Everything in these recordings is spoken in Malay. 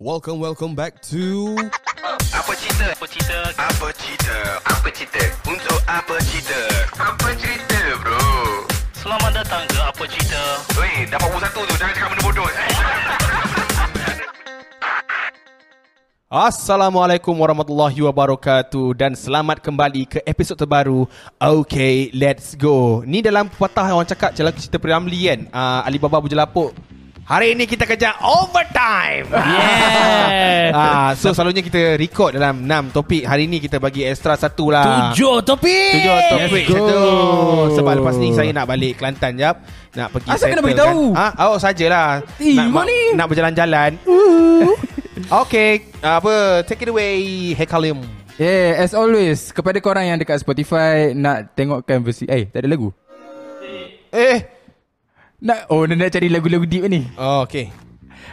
Welcome, welcome back to Apa cerita? Apa cerita? Apa cerita? Apa cerita? Untuk apa cerita? Apa cerita bro? Selamat datang ke Apa Cerita Weh, dapat buku satu tu. Jangan cakap benda bodoh. Assalamualaikum warahmatullahi wabarakatuh dan selamat kembali ke episod terbaru Okay, let's go. Ni dalam pepatah orang cakap jalan cerita Piramli kan. Uh, Alibaba Bujalapuk. Hari ini kita kerja overtime. Yeah Ah, so selalunya kita record dalam 6 topik. Hari ini kita bagi extra satu lah. Tujuh topik Tujuh topik Let's satu Sebab lepas ni saya nak balik Kelantan jap Nak pergi Asal kena settle beritahu? kan. ha? Awak sajalah Eh, nak, kau ni. nak berjalan-jalan Okay Apa Take it away Hekalim Yeah, as always, kepada korang yang dekat Spotify nak tengokkan versi eh tak ada lagu. Eh Nak oh nak, cari lagu-lagu deep ni. oh, Okay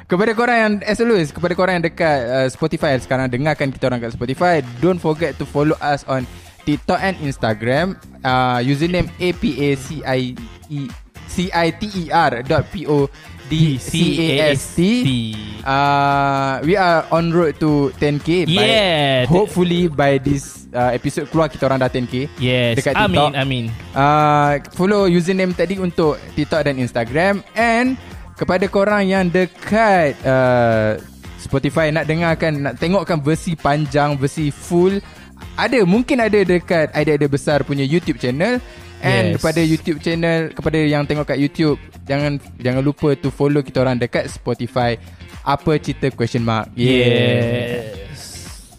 Kepada korang yang as always, kepada korang yang dekat uh, Spotify sekarang dengarkan kita orang kat Spotify, don't forget to follow us on TikTok and Instagram. Uh, username A P A C I E C I T E R dot P D C A S T. Uh, we are on road to 10k. Yeah. By, hopefully by this uh, episode keluar kita orang dah 10k. Yes Dekat TikTok. Amin Uh, follow username tadi untuk TikTok dan Instagram and kepada korang yang dekat uh, Spotify nak dengarkan nak tengokkan versi panjang versi full ada mungkin ada dekat ada-ada besar punya YouTube channel and Yes. kepada YouTube channel kepada yang tengok kat YouTube jangan jangan lupa to follow kita orang dekat Spotify apa cerita question mark Yes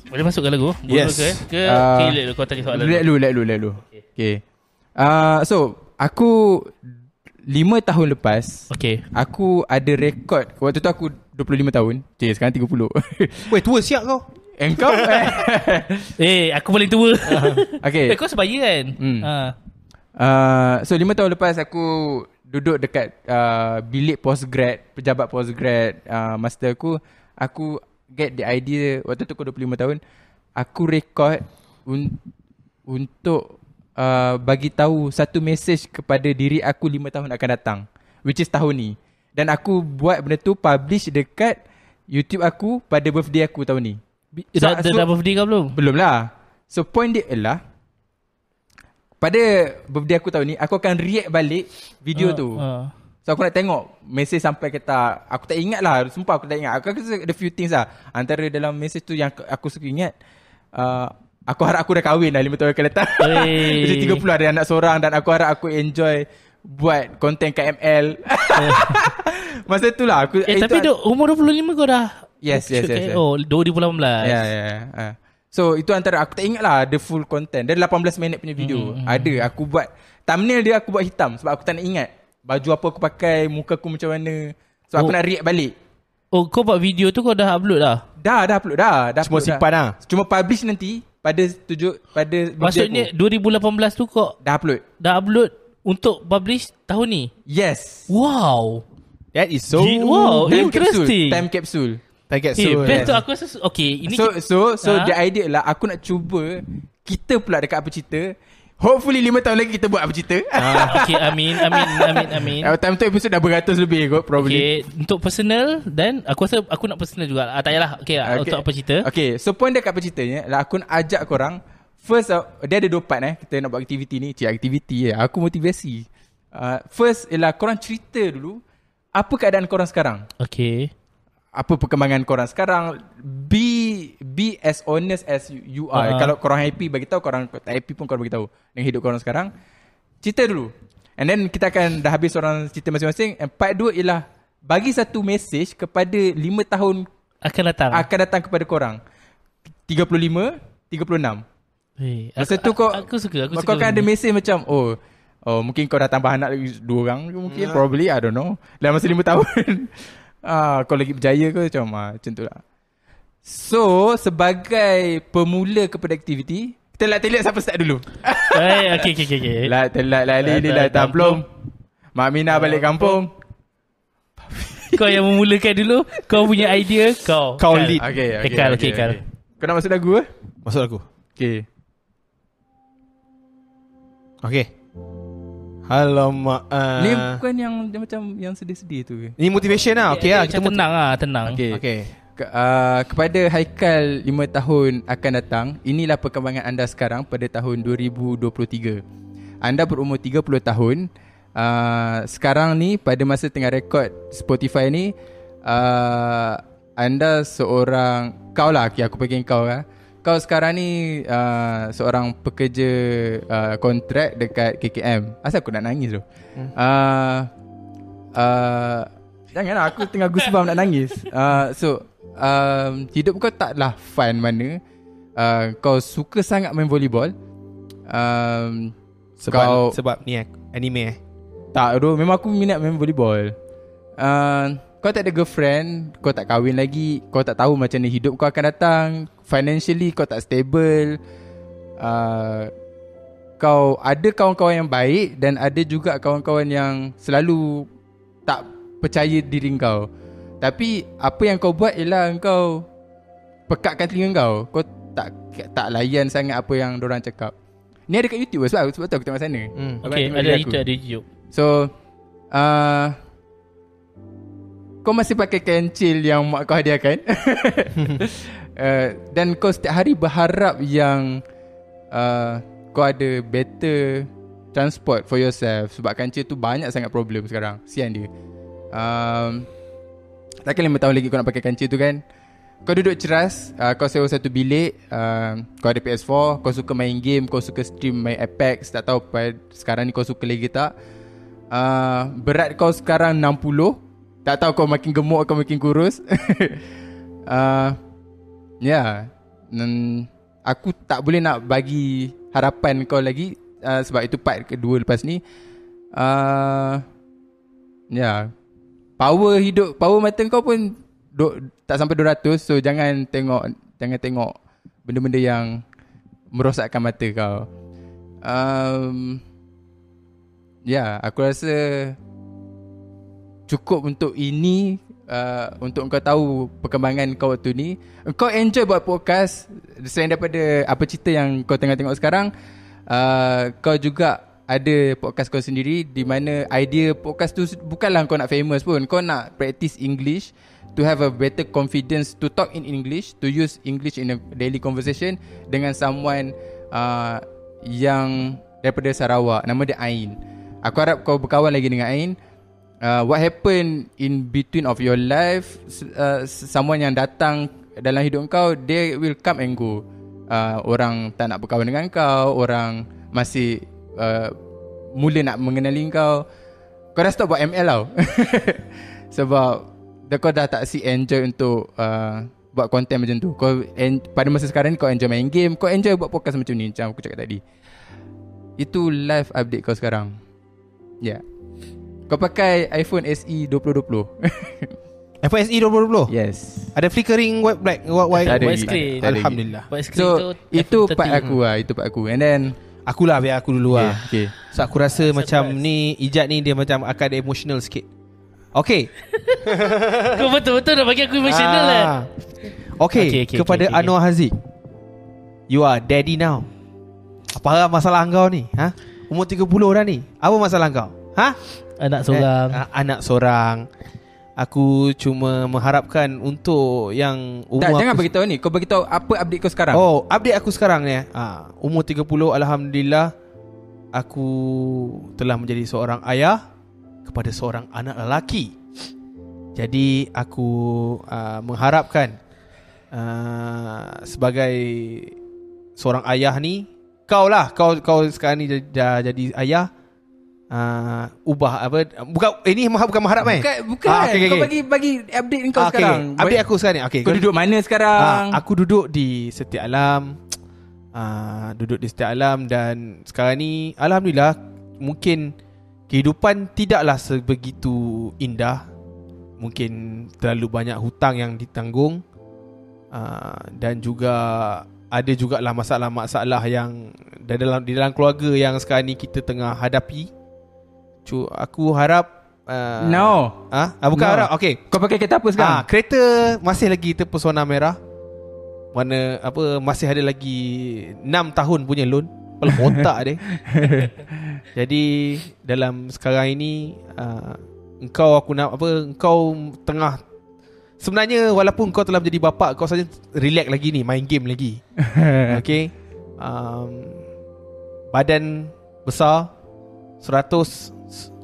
Boleh masuk ke lagu? Boleh Yes. ke? Ke Ah, okay, let kau tanya soalan Let lu, let lu, let lu. Okay. Uh, so, aku 5 tahun lepas, Okay aku ada rekod. Waktu tu aku 25 tahun. Cik, sekarang 30. Weh tua siap kau Engkau? Eh aku paling tua okay. Eh kau sebaya kan Hmm. Ah. Uh, so, 5 tahun lepas aku duduk dekat uh, bilik postgrad, pejabat postgrad uh, master aku. Aku get the idea, waktu tu aku 25 tahun, aku rekod un- untuk uh, bagi tahu satu message kepada diri aku 5 tahun akan datang. Which is tahun ni. Dan aku buat benda tu publish dekat YouTube aku pada birthday aku tahun ni. Eh, Dah, dah, dah birthday kau belum? Belum lah So point dia ialah Pada birthday aku tahun ni Aku akan react balik video Ah, tu ah. So aku nak tengok Message sampai ke tak Aku tak ingat lah Sumpah aku tak ingat Aku rasa ada few things lah Antara dalam message tu Yang aku suka ingat uh, Aku harap aku dah kahwin dah 5 tahun akan datang. Jadi 30 ada anak seorang Dan aku harap aku enjoy Buat konten KML Masa tu lah aku, Eh tapi duk, umur 25 kau dah Yes, yes, yes, ke? yes. Oh 2018 Ya, ya, ya. Ah. So itu antara aku tak ingat lah the full content. Dia 18 minit punya video. Hmm, Ada aku buat thumbnail dia aku buat hitam sebab aku tak nak ingat baju apa aku pakai, muka aku macam mana. So aku Oh. nak react balik. Oh kau buat video tu kau dah upload dah Dah dah upload dah, dah Cuma upload simpan dah. lah Cuma publish nanti pada tujuh pada Maksudnya aku. 2018 tu kau dah upload. Dah upload Untuk publish tahun ni Yes. Wow That is so Gee, wow. Time interesting. capsule. Time capsule. I get Eh so best tu aku rasa Okay ini so so so Ha? the idea lah aku nak cuba kita pula dekat apa cerita. Hopefully 5 tahun lagi kita buat apa cerita. Ah, Okay amin Amin Amin amin. Uh, time tu episode dah beratus lebih kot probably. Okay Untuk personal Dan aku rasa Aku nak personal juga. Ah, Tak payahlah. Okay, okay. Untuk apa cerita. Okay so point dia kat apa ceritanya lah aku nak ajak korang First uh, dia ada dua part eh. Kita nak buat aktiviti ni. Cik aktiviti eh. Aku motivasi. Uh, First ialah korang cerita dulu Apa keadaan korang sekarang? Okay Apa perkembangan korang sekarang Be Be as honest as you, you are. Ah. Kalau korang happy bagi tahu Korang tak happy pun korang bagi tahu Dengan hidup korang sekarang. Cerita dulu. And then kita akan dah habis orang cerita masing-masing. And part 2 ialah Bagi satu message kepada 5 tahun Akan datang. akan datang kepada korang. 35 36 Eh, Masa aku- tu kau Aku suka Aku Kau suka akan ada mesej macam Oh Oh mungkin kau dah tambah anak lagi Dua orang mungkin Probably I don't know. Dalam masa 5 tahun ah, Kau lagi berjaya ke? Macam ah, Macam tu lah. So Sebagai Pemula kepada aktiviti Kita lah terlihat siapa start dulu. Eh, okay, okay, okay, okay. Lah telat lali ni Dah lah tamplong Mak Mina balik kampung. Kau yang memulakan dulu Kau punya idea Kau. Kau Kal. lead. Okay Okay, Kal, okay, Kal. Kau. nak masuk lagu eh Masuk aku Okay Okay Alamak uh, Ni bukan yang macam Yang sedih-sedih tu ke Ni motivation lah Okay lah Macam kita tenang lah Tenang Okay. Okay ke- uh, kepada Haikal 5 tahun akan datang, inilah perkembangan anda sekarang pada tahun 2023. Anda berumur 30 tahun. Uh, sekarang ni pada masa tengah rekod Spotify ni uh, anda seorang kau lah okay, aku panggil kau lah. Kau sekarang ni uh, seorang pekerja uh, kontrak dekat KKM. Asal aku nak nangis tu? Hmm. Uh, uh, janganlah aku tengah goosebump nak nangis. Uh, so um, hidup kau taklah fun mana. Uh, kau suka sangat main volleyball. Um, Sebab Kau- sebab ni eh, anime eh. tak tu Memang aku minat main volleyball uh, Kau tak ada girlfriend Kau tak kahwin lagi Kau tak tahu macam mana hidup kau akan datang Financially kau tak stable uh, Kau ada kawan-kawan yang baik Dan ada juga kawan-kawan yang Selalu Tak percaya diri kau. Tapi Apa yang kau buat ialah Kau Pekatkan telinga kau. Kau tak tak layan sangat apa yang orang cakap. Ni ada kat YouTube sebab, sebab tu aku tengok sana. Hmm. Okay ada aku. ada YouTube. So uh, Kau masih pakai kancil yang mak kau hadiahkan uh, Dan kau setiap hari berharap yang uh, Kau ada better transport for yourself. Sebab kancil tu banyak sangat problem sekarang. Sian dia. Um, Takkan lima tahun lagi kau nak pakai kancil tu kan? Kau duduk ceras uh, Kau sewa satu bilik uh, Kau ada PS4 Kau suka main game Kau suka stream main Apex Tak tahu sekarang ni kau suka lagi tak? Uh, Berat kau sekarang 60 Tak tahu kau makin gemuk Kau makin kurus. Uh, Ya yeah. Dan Aku tak boleh nak bagi Harapan kau lagi uh, Sebab itu part kedua lepas ni uh, Ya yeah. Power hidup Power mata kau pun do, Tak sampai 200 So jangan tengok Jangan tengok Benda-benda yang Merosakkan mata kau um, Ya Aku rasa Cukup untuk ini uh, Untuk kau tahu Perkembangan kau waktu ni Kau enjoy buat podcast. Selain daripada Apa cerita yang kau tengah tengok sekarang uh, Kau juga ada podcast kau sendiri di mana idea podcast tu bukanlah kau nak famous pun. Kau nak practice English to have a better confidence to talk in English to use English in a daily conversation dengan someone uh, yang daripada Sarawak. Nama dia Ain. Aku harap kau berkawan lagi dengan Ain uh, what happen in between of your life uh, someone yang datang dalam hidup kau they will come and go. Uh, orang tak nak berkawan dengan kau orang masih uh, mula nak mengenali kau. Kau dah stop buat ML tau. Sebab kau dah tak si enjoy untuk uh, buat content macam tu. Kau en- pada masa sekarang ni kau enjoy main game kau enjoy buat podcast macam ni macam aku cakap tadi. Itu live update kau sekarang. Ya yeah. Kau pakai iPhone SE 2020 FSE 2020 yes Ada flickering white black white, white. Ada White screen. Tak ada. Alhamdulillah Buat screen so tu itu F30. part aku lah itu part aku and then Akulah biar aku dulu lah okay, okay. So aku rasa macam ni Ijat ni dia macam akan ada emotional sikit Okay Kau betul-betul nak bagi aku emotional lah Ah. Okay, Okay, okay, kepada okay, okay, Anwar Haziq You are daddy now Apa masalah kau ni? Ha? Umur 30 dah ni Apa masalah kau? Ha? Anak seorang Eh, anak seorang Aku cuma mengharapkan untuk yang umur tak, jangan aku beritahu ni kau beritahu apa update kau sekarang Oh, update aku sekarang ni. Ah, umur 30 alhamdulillah aku telah menjadi seorang ayah kepada seorang anak lelaki. Jadi aku uh, mengharapkan uh, sebagai seorang ayah ni kau lah kau kau sekarang ni dah, dah jadi ayah uh, ubah apa bukan eh, ini bukan mengharap eh Bukan, bukan. Ah, okay, okay, Kau okay. bagi bagi update kau Ah, okay, sekarang. okay. Update aku sekarang ni. Okay. Kau duduk mana sekarang? Ah, aku duduk di Setiap Alam. Ah, duduk di Setiap Alam dan sekarang ni alhamdulillah mungkin kehidupan tidaklah sebegitu indah. Mungkin terlalu banyak hutang yang ditanggung. Ah, dan juga ada jugalah masalah-masalah yang dalam di dalam keluarga yang sekarang ni kita tengah hadapi. Cu aku harap uh, no. Ah, ah bukan No. harap. Okey. Kau pakai kereta apa sekarang? Ah, kereta masih lagi terpesona merah. Mana apa masih ada lagi 6 tahun punya loan. Kepala otak dia. Jadi dalam sekarang ini uh, engkau aku nak apa engkau tengah Sebenarnya walaupun kau telah menjadi bapa Kau saja relax lagi ni Main game lagi Okay um, Badan Besar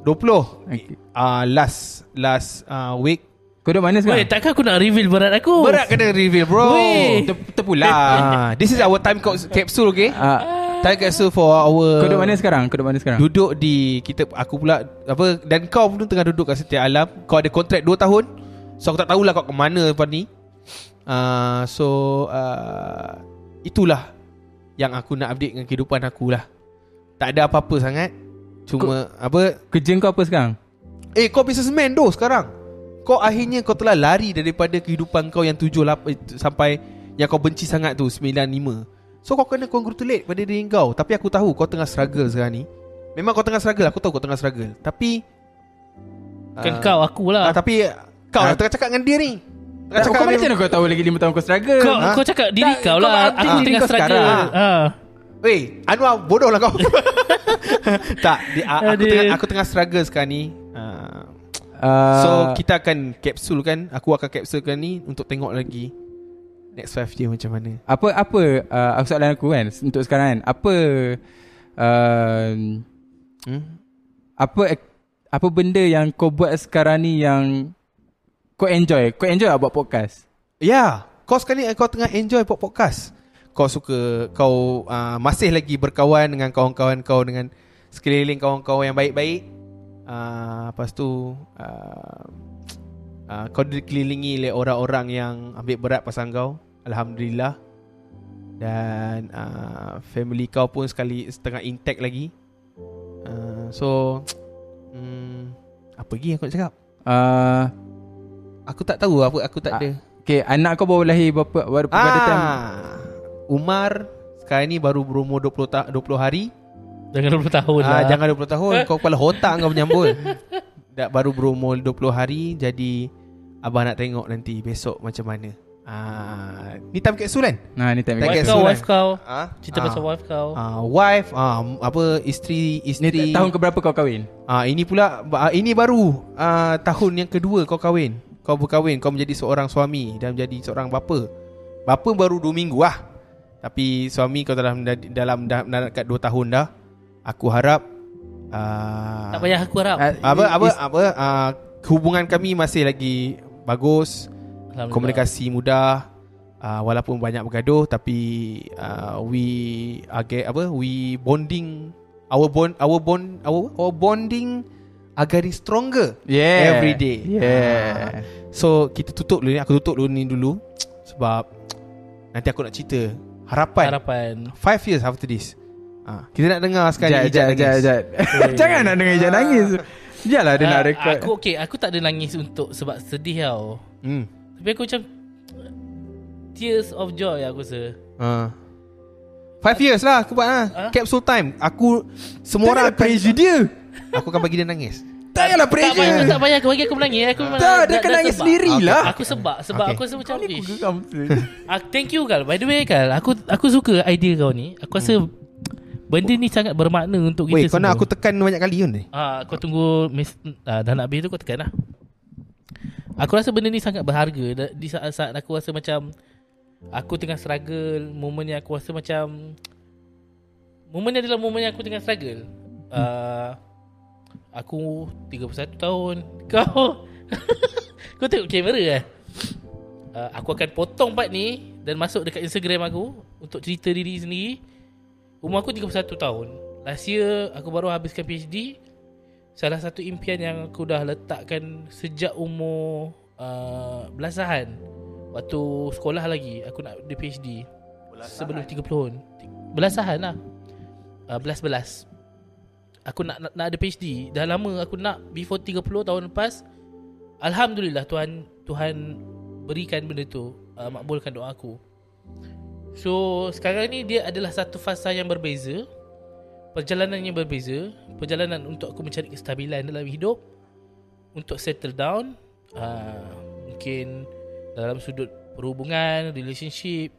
120 Okay. uh, Last Last uh, week Kau duduk mana Weh, sekarang? takkan aku nak reveal berat aku? Berat kena reveal bro Weh. Ter, terpulang. Ah, This is our time capsule okay Ah, Time capsule for our kau duduk mana sekarang? Kau duduk mana sekarang? Duduk di kita aku pula apa dan kau pun tengah duduk kat setiap alam. Kau ada kontrak 2 tahun. So aku tak tahulah kau ke mana lepas ni. Uh, so uh, itulah yang aku nak update dengan kehidupan aku lah. Tak ada apa-apa sangat. Cuma apa Kerja kau apa sekarang? Eh kau businessman doh sekarang Kau akhirnya kau telah lari daripada kehidupan kau yang 7 8, eh, Sampai yang kau benci sangat tu 9 5 So kau kena congratulate pada diri kau Tapi aku tahu kau tengah struggle sekarang ni Memang kau tengah struggle Aku tahu kau tengah struggle Tapi Kan ah, kau aku lah. ah, Tapi Kau lah tengah cakap dengan dia ni Tengah Kau cakap macam dengan mana kau tahu lagi 5 tahun kau struggle? Kau, Ha? kau cakap diri Tak, kau kau lah Aku tengah kau struggle ha. Weh Anwar bodoh lah kau. Tak di, ah, aku, Aduh. tengah, aku tengah struggle sekarang ni. Ah, Uh, So kita akan capsule kan? Aku akan capsulekan ni Untuk tengok lagi Next 5 year macam mana. Apa apa uh, aku soalan aku kan untuk sekarang kan? Apa uh, hmm? apa apa benda yang kau buat sekarang ni yang kau enjoy? Kau enjoy tak buat podcast? Ya Kau sekarang ni Kau tengah enjoy buat podcast Kau suka Kau uh, masih lagi berkawan Dengan kawan-kawan kau Dengan sekeliling kawan-kawan yang baik-baik uh, Lepas tu uh, uh, Kau dikelilingi oleh orang-orang yang Ambil berat pasal kau Alhamdulillah. Dan uh, Family kau pun sekali Setengah intact lagi. Uh, So hmm, Apa lagi yang kau nak cakap? Uh, Aku tak tahu apa Aku tak Ah, ada. okay anak kau baru lahir berapa baru pada time Ah, Umar sekarang ni baru berumur 20 ta- 20 hari. Jangan 20 tahun Ah, lah jangan 20 tahun. Kau kepala otak kau menyambul. Dah baru berumur 20 hari jadi abang nak tengok nanti besok macam mana. Ah, ni time capsule kan? nah ni time Wife guess kau so, Wife kau Ah, Cerita ah, pasal wife kau Ah, wife, ah, apa isteri ni isteri. tahun ke berapa kau kahwin Ah, ini pula ah, ini baru ah, tahun yang kedua kau kahwin. Kau berkahwin, kau menjadi seorang suami dan menjadi seorang bapa. Bapa baru 2 minggu lah. Tapi suami kau telah menjadi- dalam dah dekat 2 tahun dah. Aku harap ah, Tak payah aku harap Ah, apa apa is- apa ah, hubungan kami masih lagi bagus, komunikasi mudah. Uh, walaupun banyak bergaduh tapi uh, we are get, apa we bonding our bond our bond our, our bonding are getting stronger yeah every day. yeah So kita tutup dulu ni Aku tutup dulu ni dulu Sebab Nanti aku nak cerita Harapan? Harapan. 5 years after this. Ha, Kita nak dengar sekali Jat, jat, jat, jat. Jangan nak dengar Ijat nangis. Biarlah dia nak Ah, rekod Aku okay Aku tak ada nangis untuk Sebab sedih tau. Hmm. Tapi aku macam Tears of joy aku rasa. Ha. Five years lah aku buat lah Ha? Capsule time. Aku Semua orang dia Aku akan bagi dia nangis Tak payahlah Tak payah pressure Tak payah. Aku bagi aku menangis. Aku memang Tak, dah- dia akan nangis sendiri lah. Aku sebab Sebab Okay. aku rasa macam Kau ni "Ish, aku ah, Thank you Kal By the way Kal Aku aku suka idea kau ni. Aku rasa Benda ni sangat bermakna Untuk kita Wait kau nak semua. aku tekan banyak kali kan ni? Ah, kau tunggu miss, ah, dah nak habis tu kau tekan lah. Aku rasa benda ni sangat berharga. Di saat-saat aku rasa macam aku tengah struggle, momen yang aku rasa macam momen ni adalah momen yang aku tengah struggle. Uh, aku 31 tahun. Kau kau tengok kamera eh? Uh, aku akan potong part ni dan masuk dekat Instagram aku untuk cerita diri sendiri. Umur aku 31 tahun. Last year aku baru habiskan PhD. Salah satu impian yang aku dah letakkan sejak umur uh, belasahan. Waktu sekolah lagi aku nak di PhD. Sebelum 30 tahun. Belasahan lah. Uh, belas-belas. Aku nak, nak nak ada PhD. Dah lama aku nak before 30 tahun lepas. Alhamdulillah Tuhan Tuhan berikan benda tu. Uh, makbulkan doa aku. So sekarang ni dia adalah satu fasa yang berbeza Perjalanan yang berbeza Perjalanan untuk aku mencari kestabilan dalam hidup Untuk settle down uh, Mungkin dalam sudut perhubungan, relationship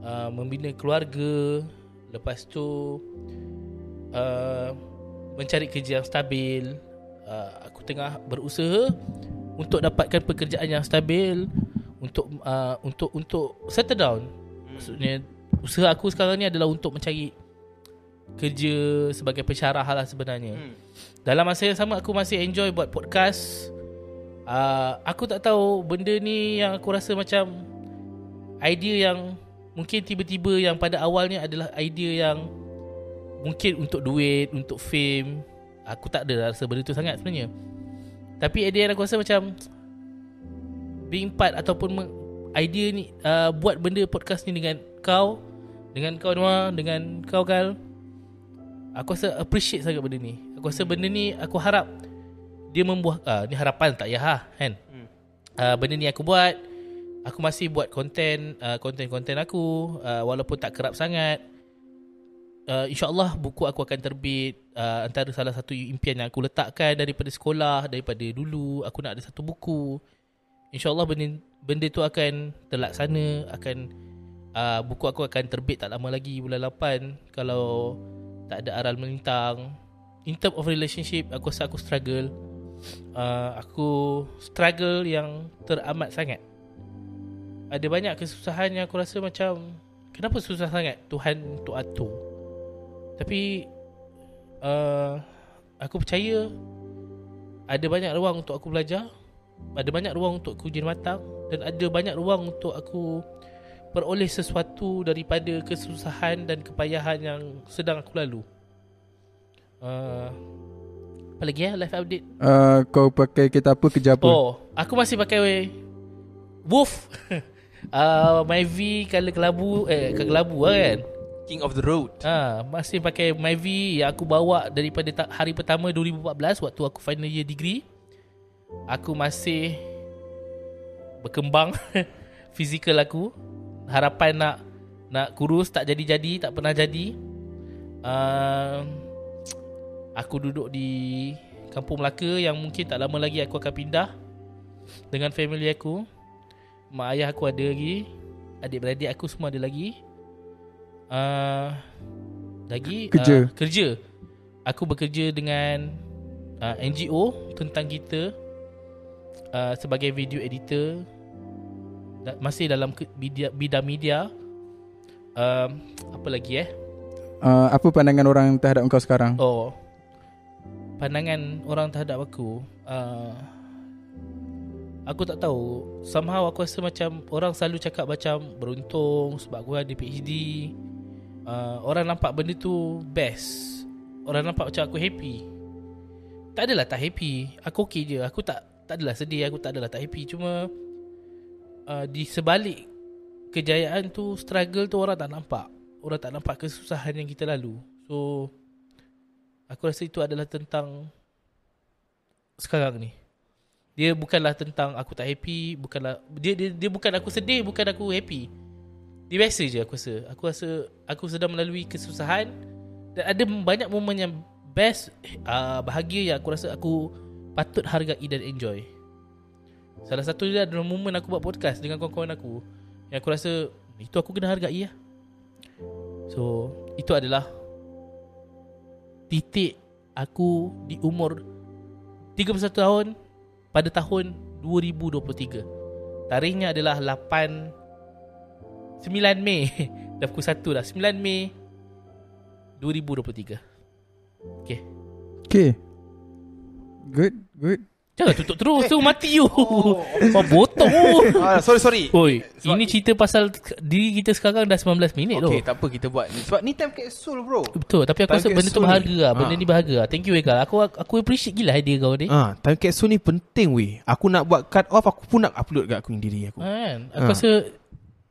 uh, Membina keluarga Lepas tu uh, Mencari kerja yang stabil uh, Aku tengah berusaha Untuk dapatkan pekerjaan yang stabil untuk uh, untuk untuk settle down. Maksudnya usaha aku sekarang ni adalah untuk mencari kerja sebagai pensyarah lah sebenarnya. Hmm. Dalam masa yang sama aku masih enjoy buat podcast. Uh, aku tak tahu benda ni yang aku rasa macam idea yang mungkin tiba-tiba yang pada awalnya adalah idea yang mungkin untuk duit, untuk fame. Aku tak ada rasa benda tu sangat sebenarnya. Tapi idea yang aku rasa macam being part ataupun idea ni uh, buat benda podcast ni dengan kau, dengan kau Noah, dengan kau Kal. Aku rasa appreciate sangat benda ni. Aku rasa benda ni aku harap dia membuah uh, ni harapan tak ya ha kan. Hmm. Uh, benda ni aku buat aku masih buat konten uh, konten-konten aku uh, walaupun tak kerap sangat. Uh, InsyaAllah buku aku akan terbit uh, Antara salah satu impian yang aku letakkan Daripada sekolah Daripada dulu Aku nak ada satu buku. InsyaAllah benda, benda tu akan terlaksana Akan uh, Buku aku akan terbit tak lama lagi Bulan 8 Kalau tak ada aral melintang. In term of relationship Aku rasa aku struggle. Uh, Aku struggle yang teramat sangat. Ada banyak kesusahan yang aku rasa macam Kenapa susah sangat Tuhan untuk atur Tapi uh, Aku percaya Ada banyak ruang untuk aku belajar Ada banyak ruang untuk aku jadi matang Dan ada banyak ruang untuk aku Peroleh sesuatu daripada kesusahan dan kepayahan yang sedang aku lalu. Uh, Apa lagi ya life update? Uh, kau pakai kereta apa kerja apa? Oh Aku masih pakai Wolf. Uh, Myvi color kelabu Eh kelabu lah kan King of the road. Ha, masih pakai Myvi yang aku bawa daripada ta- hari pertama 2014 waktu aku final year degree. Aku masih berkembang fizikal aku. Harapan nak nak kurus tak jadi-jadi, tak pernah jadi. Uh, aku duduk di Kampung Melaka yang mungkin tak lama lagi aku akan pindah dengan family aku. Mak ayah aku ada lagi. Adik-beradik aku semua ada lagi. Uh, lagi Kerja. uh, kerja. Aku bekerja dengan uh, NGO tentang kita uh, sebagai video editor da- masih dalam ke- bidang media. Um, apa lagi eh? Uh, apa pandangan orang terhadap kau sekarang? Oh. Pandangan orang terhadap aku uh, Aku tak tahu Somehow aku rasa macam Orang selalu cakap macam Beruntung Sebab aku ada PhD uh, Orang nampak benda tu Best. Orang nampak macam aku happy. Tak adalah tak happy. Aku okay je. Aku tak Tak adalah sedih. Aku tak adalah tak happy. Cuma uh, Di sebalik Kejayaan tu Struggle tu orang tak nampak. Orang tak nampak kesusahan yang kita lalu. So Aku rasa itu adalah tentang sekarang ni. Dia bukanlah tentang aku tak happy, bukanlah dia dia, dia bukan aku sedih, bukan aku happy. Dia biasa je aku rasa. Aku rasa aku sedang melalui kesusahan dan ada banyak momen yang best uh, bahagia yang aku rasa aku patut hargai dan enjoy. Salah satu dia adalah momen aku buat podcast dengan kawan-kawan aku yang aku rasa itu aku kena hargai lah. So, itu adalah titik aku di umur 31 tahun pada tahun 2023. Tarikhnya adalah 8 9 Mei. Dah pukul 1 dah. 9 Mei 2023. Okay. Okay. Good, good. Jangan tutup terus tu mati you. Oh, botol. Ah, sorry sorry. Oi, Sebab ini ni- cerita pasal diri kita sekarang dah 19 minit Okay, tu. tak apa kita buat ni. Sebab ni time capsule bro. Betul, tapi aku Time rasa benda tu berharga ni. lah. Benda Ah. ni berharga. Thank you Eka. Aku aku appreciate gila idea kau ni. Ah, time capsule ni penting weh. Aku nak buat cut off aku pun nak upload kat aku diri aku. Kan? Aku Ah. rasa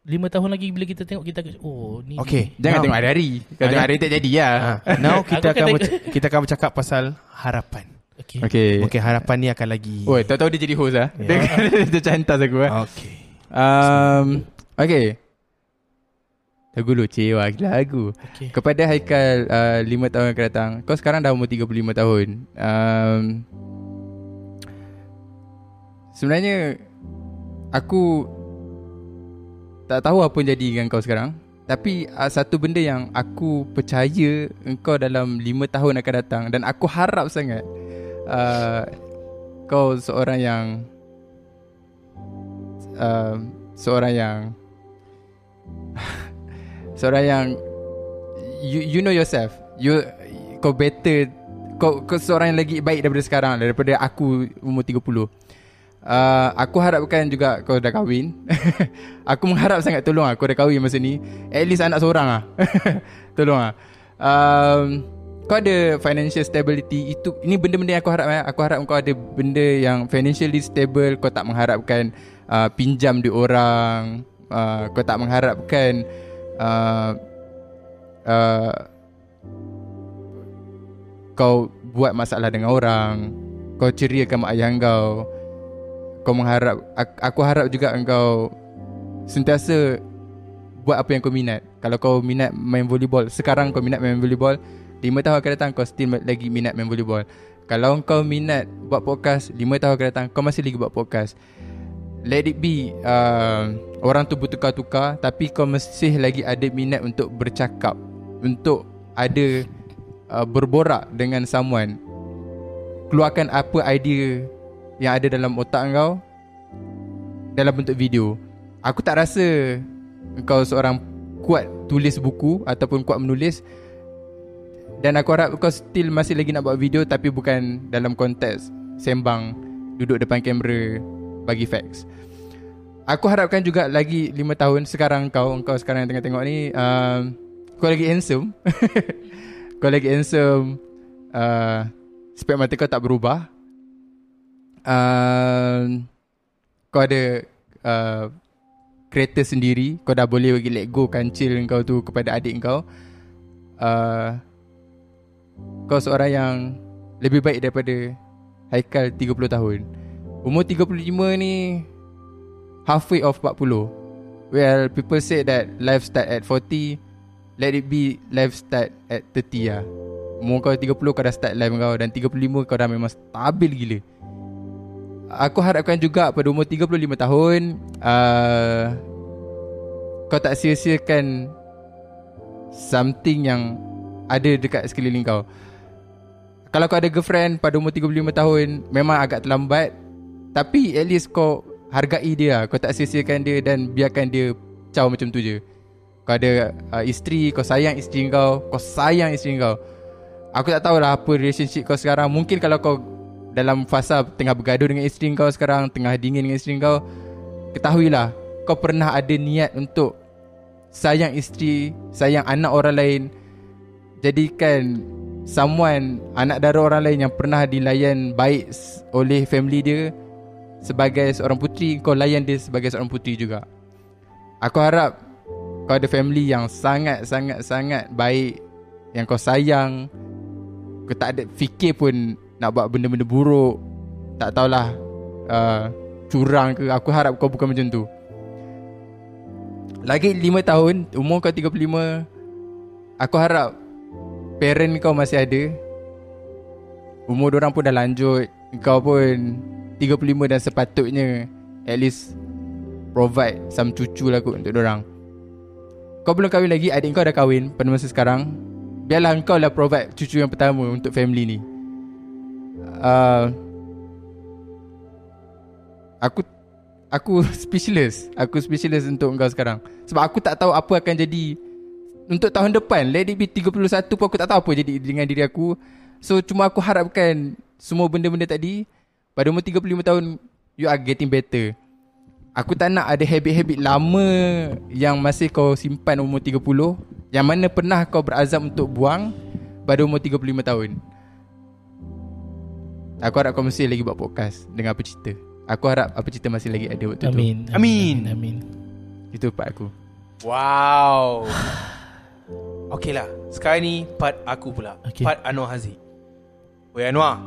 5 tahun lagi bila kita tengok kita oh ni. Okay. Jangan Now- tengok hari-hari. Kalau Ah, tengok hari tak jadi lah. Ah, now kita akan kata- berc- kita akan bercakap pasal harapan. Okay. Okay. Mungkin harapan ni akan lagi Oh, tahu-tahu dia jadi host lah. Ya. Dia, dia cantas aku lah. Okay. Um, okay. Lagu lucu wah gila lagu. Okay. Kepada Haikal uh, 5 tahun akan datang. Kau sekarang dah umur 35 tahun. Um, sebenarnya aku tak tahu apa jadi dengan kau sekarang. Tapi uh, satu benda yang aku percaya engkau dalam 5 tahun akan datang dan aku harap sangat uh, kau seorang yang uh, seorang yang seorang yang you you know yourself. You kau better kau kau seorang yang lagi baik daripada sekarang daripada aku umur 30. Uh, aku harapkan juga kau dah kahwin. Aku mengharap sangat tolong lah Kau dah kahwin masa ni. At least anak seorang lah Tolong lah um, Kau ada financial stability? Itu Ini benda-benda yang aku harap eh. Aku harap kau ada benda yang Financially stable. Kau tak mengharapkan uh, Pinjam di orang. Uh, Kau tak mengharapkan uh, uh, Kau buat masalah dengan orang. Kau ceriakan mak ayah kau kau mengharap aku, harap juga engkau sentiasa buat apa yang kau minat. Kalau kau minat main volleyball, sekarang kau minat main volleyball, 5 tahun akan datang kau still lagi minat main volleyball. Kalau kau minat buat podcast, 5 tahun akan datang kau masih lagi buat podcast. Let it be uh, orang tu bertukar-tukar tapi kau masih lagi ada minat untuk bercakap, untuk ada uh, berborak dengan someone. Keluarkan apa idea yang ada dalam otak kau dalam bentuk video. Aku tak rasa kau seorang kuat tulis buku ataupun kuat menulis dan aku harap kau still masih lagi nak buat video tapi bukan dalam konteks sembang duduk depan kamera bagi facts. Aku harapkan juga lagi 5 tahun sekarang kau kau sekarang yang tengah tengok ni uh, kau lagi handsome. kau lagi handsome. Uh, spek mata kau tak berubah uh, kau ada uh, kereta sendiri kau dah boleh bagi let go kancil kau tu kepada adik kau. Uh, kau seorang yang lebih baik daripada Haikal 30 tahun. Umur 35 ni halfway of 40 well people say that life start at 40 let it be life start at 30 lah. Umur kau 30 kau dah start life kau. Dan 35 kau dah memang stabil gila Aku harapkan juga pada umur 35 tahun uh, Kau tak sia-siakan Something yang Ada dekat sekeliling kau. Kalau kau ada girlfriend pada umur 35 tahun Memang agak terlambat Tapi at least kau Hargai dia Kau tak sia-siakan dia Dan biarkan dia Caw macam tu je. Kau ada uh, isteri Kau sayang isteri kau Kau sayang isteri kau. Aku tak tahulah apa relationship kau sekarang. Mungkin kalau kau dalam fasa tengah bergaduh dengan isteri kau sekarang Tengah dingin dengan isteri kau Ketahuilah Kau pernah ada niat untuk Sayang isteri Sayang anak orang lain. Jadikan Someone Anak dara orang lain yang pernah dilayan Baik oleh family dia Sebagai seorang puteri Kau layan dia sebagai seorang puteri juga. Aku harap Kau ada family yang sangat-sangat-sangat baik Yang kau sayang. Kau tak ada fikir pun nak buat benda-benda buruk. Tak tahulah uh, curang ke. Aku harap kau bukan macam tu. Lagi 5 tahun umur kau 35 aku harap parent kau masih ada. Umur orang pun dah lanjut. Kau pun 35 dan sepatutnya at least provide some cucu lah kot untuk orang kau belum kahwin lagi adik kau dah kahwin pada masa sekarang. Biarlah kau lah provide cucu yang pertama untuk family ni uh, aku aku speechless. Aku speechless untuk kau sekarang. Sebab aku tak tahu apa akan jadi untuk tahun depan. It be 31 pun aku tak tahu apa jadi dengan diri aku. So cuma aku harapkan semua benda-benda tadi pada umur 35 tahun you are getting better. Aku tak nak ada habit-habit lama yang masih kau simpan umur 30 yang mana pernah kau berazam untuk buang pada umur 35 tahun. Aku harap kau mesti lagi buat podcast Dengan apa cerita. Aku harap apa cerita masih lagi ada waktu amin. tu Amin. Amin. Amin. Itu part aku. Wow. Okay lah. Sekarang ni part aku pula. Okay. Part Anwar Haziq. Weh Anwar.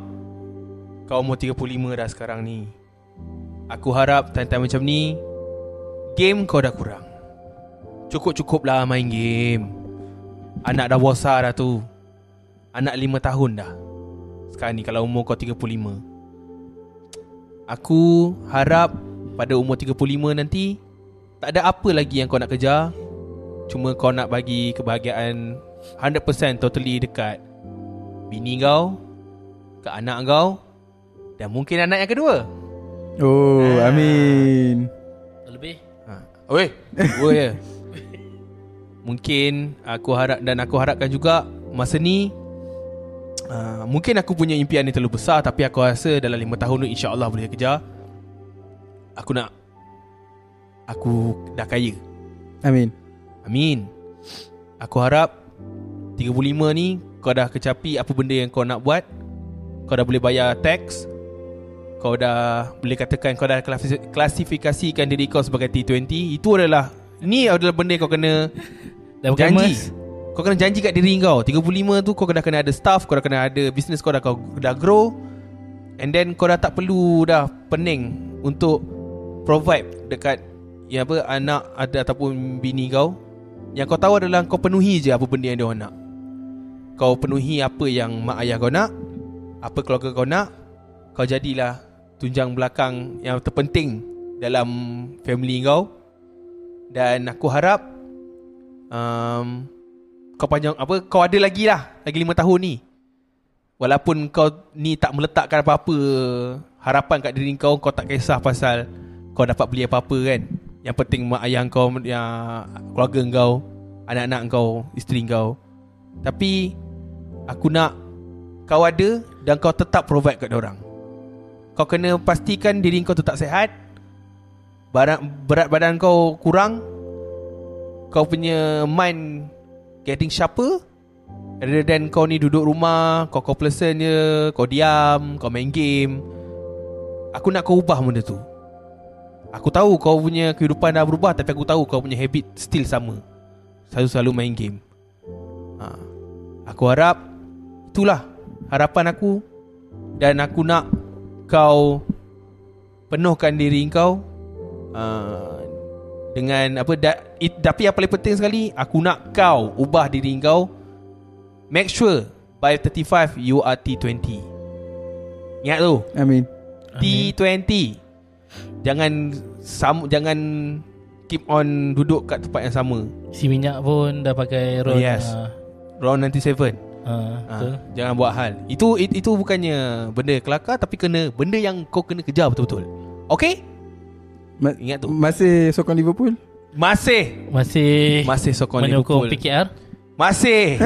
Kau umur 35 dah sekarang ni. Aku harap time-time macam ni Game kau dah kurang. Cukup-cukup lah main game. Anak dah besar dah tu. Anak 5 tahun dah Sekarang ni kalau umur kau 35 Aku harap pada umur 35 nanti Tak ada apa lagi yang kau nak kejar Cuma kau nak bagi kebahagiaan 100% totally dekat Bini kau Ke anak kau Dan mungkin anak yang kedua Oh Ah. amin Lebih ha. Oi, dua je. Mungkin aku harap dan aku harapkan juga masa ni uh, mungkin aku punya impian ni terlalu besar tapi aku rasa dalam 5 tahun tu insya-Allah boleh kejar. Aku nak aku dah kaya. Amin. Amin. Aku harap 35 ni kau dah kecapi apa benda yang kau nak buat. Kau dah boleh bayar tax. Kau dah boleh katakan kau dah klasi- klasifikasikan diri kau sebagai T20. Itu adalah ni adalah benda yang kau kena Dah janji. Kau kena janji kat diri kau. 35 tu kau dah kena ada staff Kau dah kena ada business kau dah, kau dah grow. And then kau dah tak perlu dah pening Untuk provide dekat ya apa anak ada ataupun bini kau. Yang kau tahu adalah kau penuhi je apa benda yang dia nak. Kau penuhi apa yang mak ayah kau nak Apa keluarga kau nak Kau jadilah tunjang belakang yang terpenting dalam family kau. Dan aku harap um, kau panjang apa kau ada lagi lah lagi lima tahun ni. Walaupun kau ni tak meletakkan apa-apa harapan kat diri kau kau tak kisah pasal kau dapat beli apa-apa kan. Yang penting mak ayah kau yang keluarga kau anak-anak kau isteri kau. Tapi aku nak kau ada dan kau tetap provide kat orang kau kena pastikan diri kau tu tak sihat berat, berat badan kau kurang kau punya mind getting sharper? Rather than kau ni duduk rumah kau pleasant je kau diam kau main game. Aku nak kau ubah benda tu. Aku tahu kau punya kehidupan dah berubah tapi aku tahu kau punya habit still sama. Selalu-selalu main game. Ha. aku harap itulah harapan aku. Dan aku nak kau penuhkan diri kau. Uh, dengan apa da, it, tapi yang paling penting sekali aku nak kau ubah diri kau. Make sure by 35 you are T20 ingat tu? Amin. T20 jangan sam, jangan keep on duduk kat tempat yang sama. Si minyak pun dah pakai round Yes. ah, round 97 ah, ha, Betul. jangan buat hal. Itu it, itu bukannya benda kelakar tapi kena benda yang kau kena kejar betul-betul. Okay Ma- Ingat tu. Masih sokong Liverpool? masih. Masih masih sokong Liverpool. PKR Masih.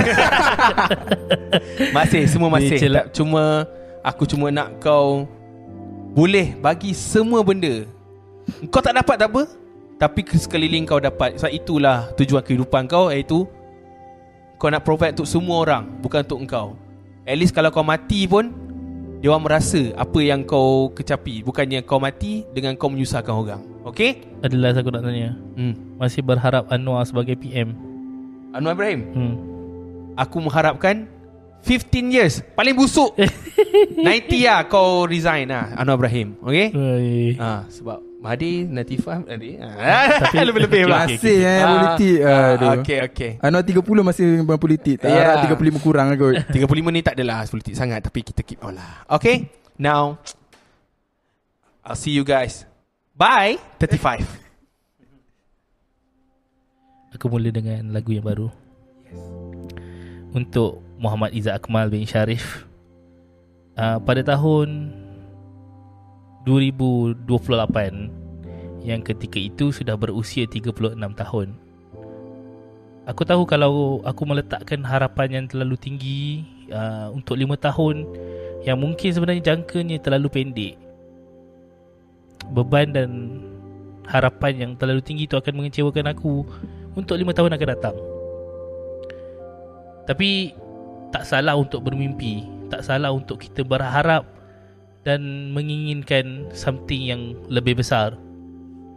Masih Semua masih. Tak- Cuma Aku cuma nak kau Boleh bagi semua benda. Kau tak dapat tak apa. Tapi ke- sekeliling kau dapat. Sebab itulah Tujuan kehidupan kau Iaitu Kau nak provide untuk semua orang Bukan untuk engkau. At least kalau kau mati pun Dia orang merasa Apa yang kau kecapi Bukannya kau mati Dengan kau menyusahkan orang. Okay Adalah aku nak tanya. Hmm. Masih berharap Anwar sebagai PM Anwar Ibrahim? Hmm. Aku mengharapkan 15 years. Paling busuk. 90 lah kau resign lah Anwar Ibrahim. Okay ha, Sebab Mahdi 95 Mahdi ah, Tapi- Lebih-lebih okay, lah okay, Masih eh Ah, politik. ah, Aduh. Okay okay Anuar 30 masih main politik. Tak Ya. harap 35 kurang kot. 35 ni tak adalah politik sangat Tapi kita keep on lah Okay Now I'll see you guys Bye 35 Aku mula dengan lagu yang baru Untuk Muhammad Izzat Akmal bin Sharif uh, Pada tahun 2028 Yang ketika itu sudah berusia 36 tahun Aku tahu kalau aku meletakkan harapan yang terlalu tinggi uh, Untuk 5 tahun Yang mungkin sebenarnya jangkanya terlalu pendek Beban dan harapan yang terlalu tinggi itu akan mengecewakan aku untuk lima tahun akan datang. Tapi tak salah untuk bermimpi, tak salah untuk kita berharap dan menginginkan something yang lebih besar.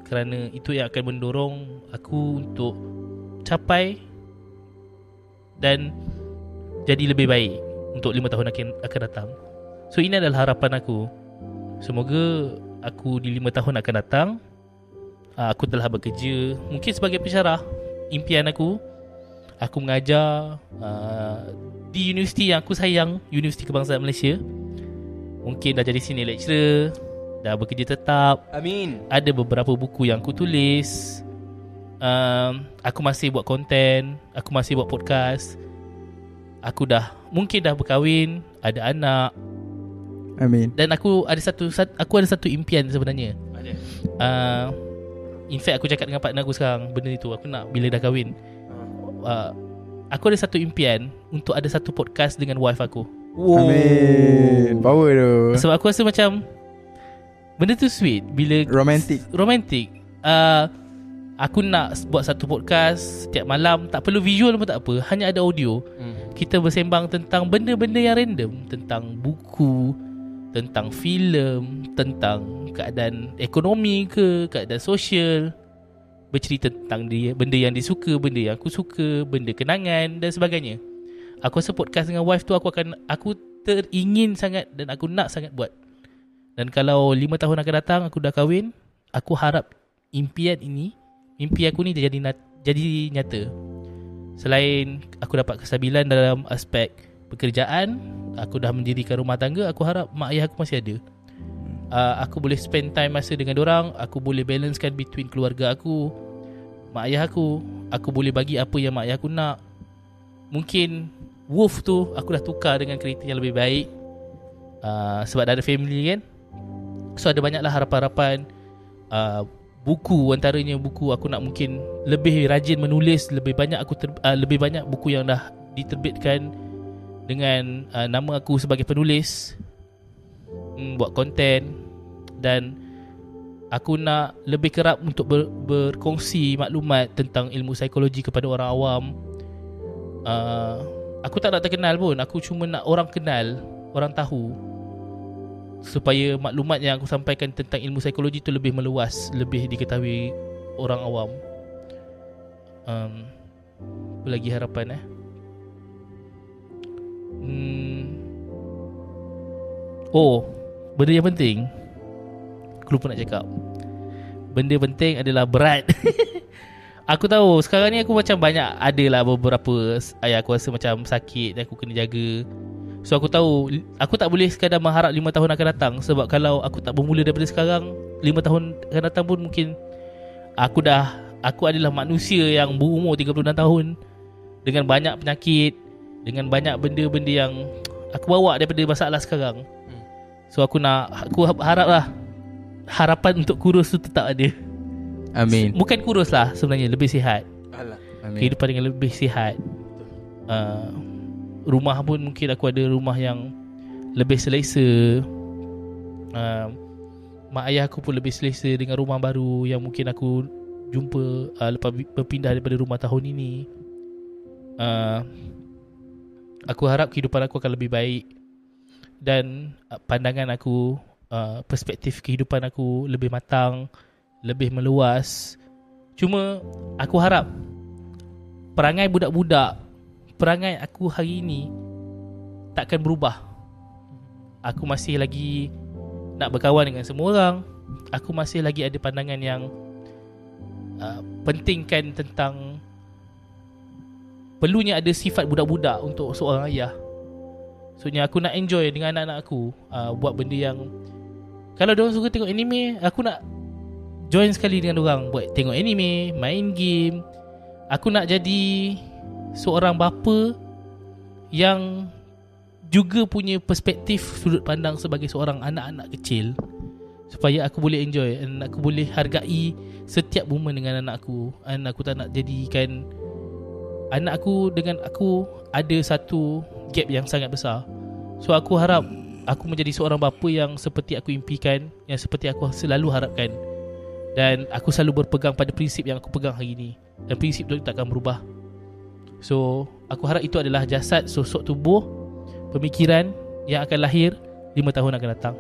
Kerana itu yang akan mendorong aku untuk capai dan jadi lebih baik untuk lima tahun akan akan datang. So ini adalah harapan aku. Semoga aku di lima tahun akan datang uh, aku telah bekerja mungkin sebagai pensyarah impian aku aku mengajar uh, di universiti yang aku sayang Universiti Kebangsaan Malaysia mungkin dah jadi senior lecturer dah bekerja tetap. Amin. Ada beberapa buku yang aku tulis. Um, aku masih buat konten aku masih buat podcast. Aku dah mungkin dah berkahwin ada anak. Amin. dan aku ada satu sat- aku ada satu impian sebenarnya. Ada. Uh, In fact aku cakap dengan partner aku sekarang Benda itu Aku nak bila dah kahwin. Uh, Aku ada satu impian Untuk ada satu podcast Dengan wife aku Amin. Power tu. Sebab aku rasa macam Benda tu sweet Bila Romantic. Romantic uh, Aku nak buat satu podcast Setiap malam Tak perlu visual pun tak apa Hanya ada audio Hmm. Kita bersembang tentang Benda-benda yang random Tentang buku Tentang filem Tentang keadaan ekonomi ke Keadaan sosial Bercerita tentang dia Benda yang dia suka Benda yang aku suka Benda kenangan Dan sebagainya Aku rasa podcast dengan wife tu Aku akan Aku teringin sangat Dan aku nak sangat buat. Dan kalau 5 tahun akan datang Aku dah kahwin Aku harap Impian ini Mimpi aku ni jadi jadi nyata. Selain Aku dapat kestabilan dalam aspek Pekerjaan Aku dah mendirikan rumah tangga Aku harap mak ayah aku masih ada. Uh, Aku boleh spend time masa dengan orang Aku boleh balancekan between keluarga aku Mak ayah aku Aku boleh bagi apa yang mak ayah aku nak. Mungkin Wolf tu Aku dah tukar dengan kereta yang lebih baik. Uh, Sebab dah ada family kan. So ada banyaklah harapan-harapan uh, Buku antaranya buku aku nak mungkin Lebih rajin menulis Lebih banyak aku ter, uh, Lebih banyak buku yang dah diterbitkan Dengan uh, nama aku sebagai penulis. Hmm, Buat konten. Dan Aku nak lebih kerap untuk ber, berkongsi maklumat Tentang ilmu psikologi kepada orang awam. Uh, Aku tak nak terkenal pun Aku cuma nak orang kenal Orang tahu supaya maklumat yang aku sampaikan tentang ilmu psikologi tu lebih meluas, lebih diketahui orang awam. Um, apa lagi harapan eh? Hmm. Oh, benda yang penting. Aku lupa nak cakap. Benda penting adalah berat. aku tahu sekarang ni aku macam banyak adalah beberapa ayah aku rasa macam sakit dan aku kena jaga. So aku tahu Aku tak boleh sekadar mengharap 5 tahun akan datang Sebab kalau aku tak bermula daripada sekarang 5 tahun akan datang pun mungkin Aku dah Aku adalah manusia yang berumur 36 tahun Dengan banyak penyakit Dengan banyak benda-benda yang Aku bawa daripada masalah sekarang. So aku nak Aku harap lah Harapan untuk kurus tu tetap ada Amin. Bukan kurus lah sebenarnya Lebih sihat Amin. kehidupan yang lebih sihat. Uh, rumah pun mungkin aku ada rumah yang lebih selesa. Uh, mak ayah aku pun lebih selesa dengan rumah baru yang mungkin aku jumpa uh, lepas berpindah daripada rumah tahun ini. Uh, aku harap kehidupan aku akan lebih baik dan uh, pandangan aku, uh, perspektif kehidupan aku lebih matang, lebih meluas. Cuma aku harap perangai budak-budak perangai aku hari ini takkan berubah. Aku masih lagi nak berkawan dengan semua orang. Aku masih lagi ada pandangan yang uh, pentingkan tentang perlunya ada sifat budak-budak untuk seorang ayah. Soalnya aku nak enjoy dengan anak-anak aku uh, buat benda yang kalau dia suka tengok anime, aku nak join sekali dengan orang buat tengok anime, main game. Aku nak jadi seorang bapa yang juga punya perspektif sudut pandang sebagai seorang anak-anak kecil supaya aku boleh enjoy dan aku boleh hargai setiap momen dengan anak aku. Dan aku tak nak jadikan anak aku dengan aku ada satu gap yang sangat besar. So aku harap aku menjadi seorang bapa yang seperti aku impikan yang seperti aku selalu harapkan dan aku selalu berpegang pada prinsip yang aku pegang hari ini. Dan prinsip tu takkan berubah. So aku harap itu adalah jasad sosok tubuh Pemikiran yang akan lahir 5 tahun akan datang.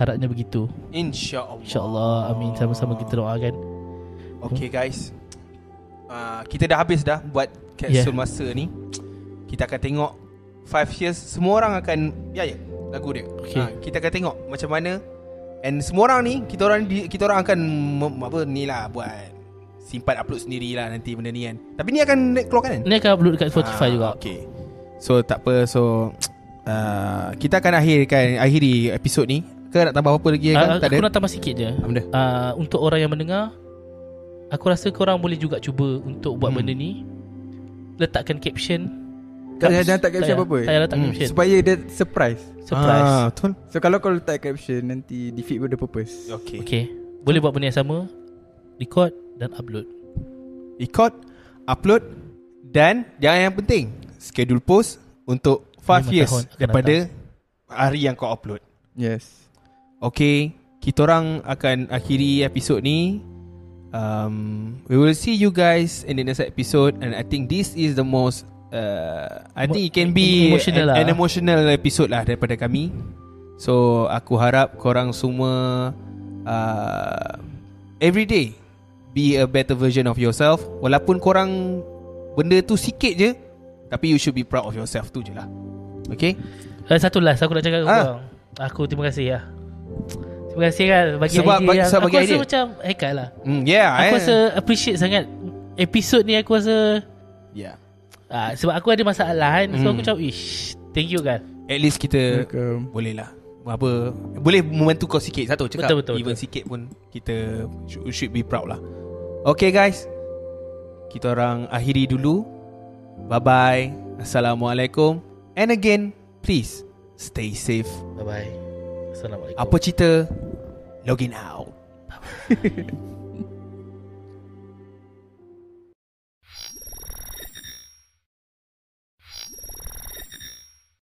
Harapnya begitu. InsyaAllah. InsyaAllah. Amin. Sama-sama kita doakan. Okay guys. Uh, Kita dah habis dah Buat Yeah. capsule masa ni. Kita akan tengok Five years. Semua orang akan Ya ya Lagu dia. Okay. Ah, Kita akan tengok Macam mana And semua orang ni Kita orang kita orang akan mem, Apa ni lah Buat Simpan upload sendiri lah Nanti benda ni kan. Tapi ni akan keluarkan kan? Ini akan upload dekat Spotify Ah, juga. Okay. So tak apa. So uh, Kita akan akhirkan Akhiri episod ni. Ke nak tambah apa lagi kan? uh, Tak Aku ada. nak tambah sikit je. Benda? uh, Untuk orang yang mendengar Aku rasa korang boleh juga cuba Untuk buat Hmm. benda ni. Letakkan caption Tak payah jangan tak caption apa-apa. Tak payah letak Hmm. caption Supaya dia surprise. Surprise. Ah, Betul. So kalau kau letak caption nanti defeat pun ada purpose. Okay. Okay. Boleh buat benda yang sama? Record dan upload. Record Upload Dan Jangan yang penting Schedule post Untuk 5 Lima years Daripada Hari yang kau upload. Yes. Okay Kita orang akan akhiri episod ni. Um, We will see you guys In the next episode And I think this is the most uh, I think it can be emotional an, lah. an emotional episode lah Daripada kami So aku harap korang semua uh, Every day Be a better version of yourself Walaupun korang Benda tu sikit je Tapi you should be proud of yourself tu je lah Okay Eh, Satu last aku nak cakap Ah. korang Aku terima kasih lah Terima kasih kan Bagi Sebab- idea bagi- yang sebab Aku bagi rasa idea. macam Hekat lah mm, Yeah Aku eh. rasa appreciate sangat Episod ni aku rasa Yeah ah, Sebab aku ada masalah kan So Hmm. aku macam Ish Thank you kan At least kita Welcome. Boleh lah. Apa boleh membantu kau sikit satu cakap. Betul, betul, even betul. sikit pun kita should, should be proud lah. Okay guys. Kita orang akhiri dulu. Bye bye assalamualaikum. And again please stay safe. Bye bye Assalamualaikum. Apa cerita? Login out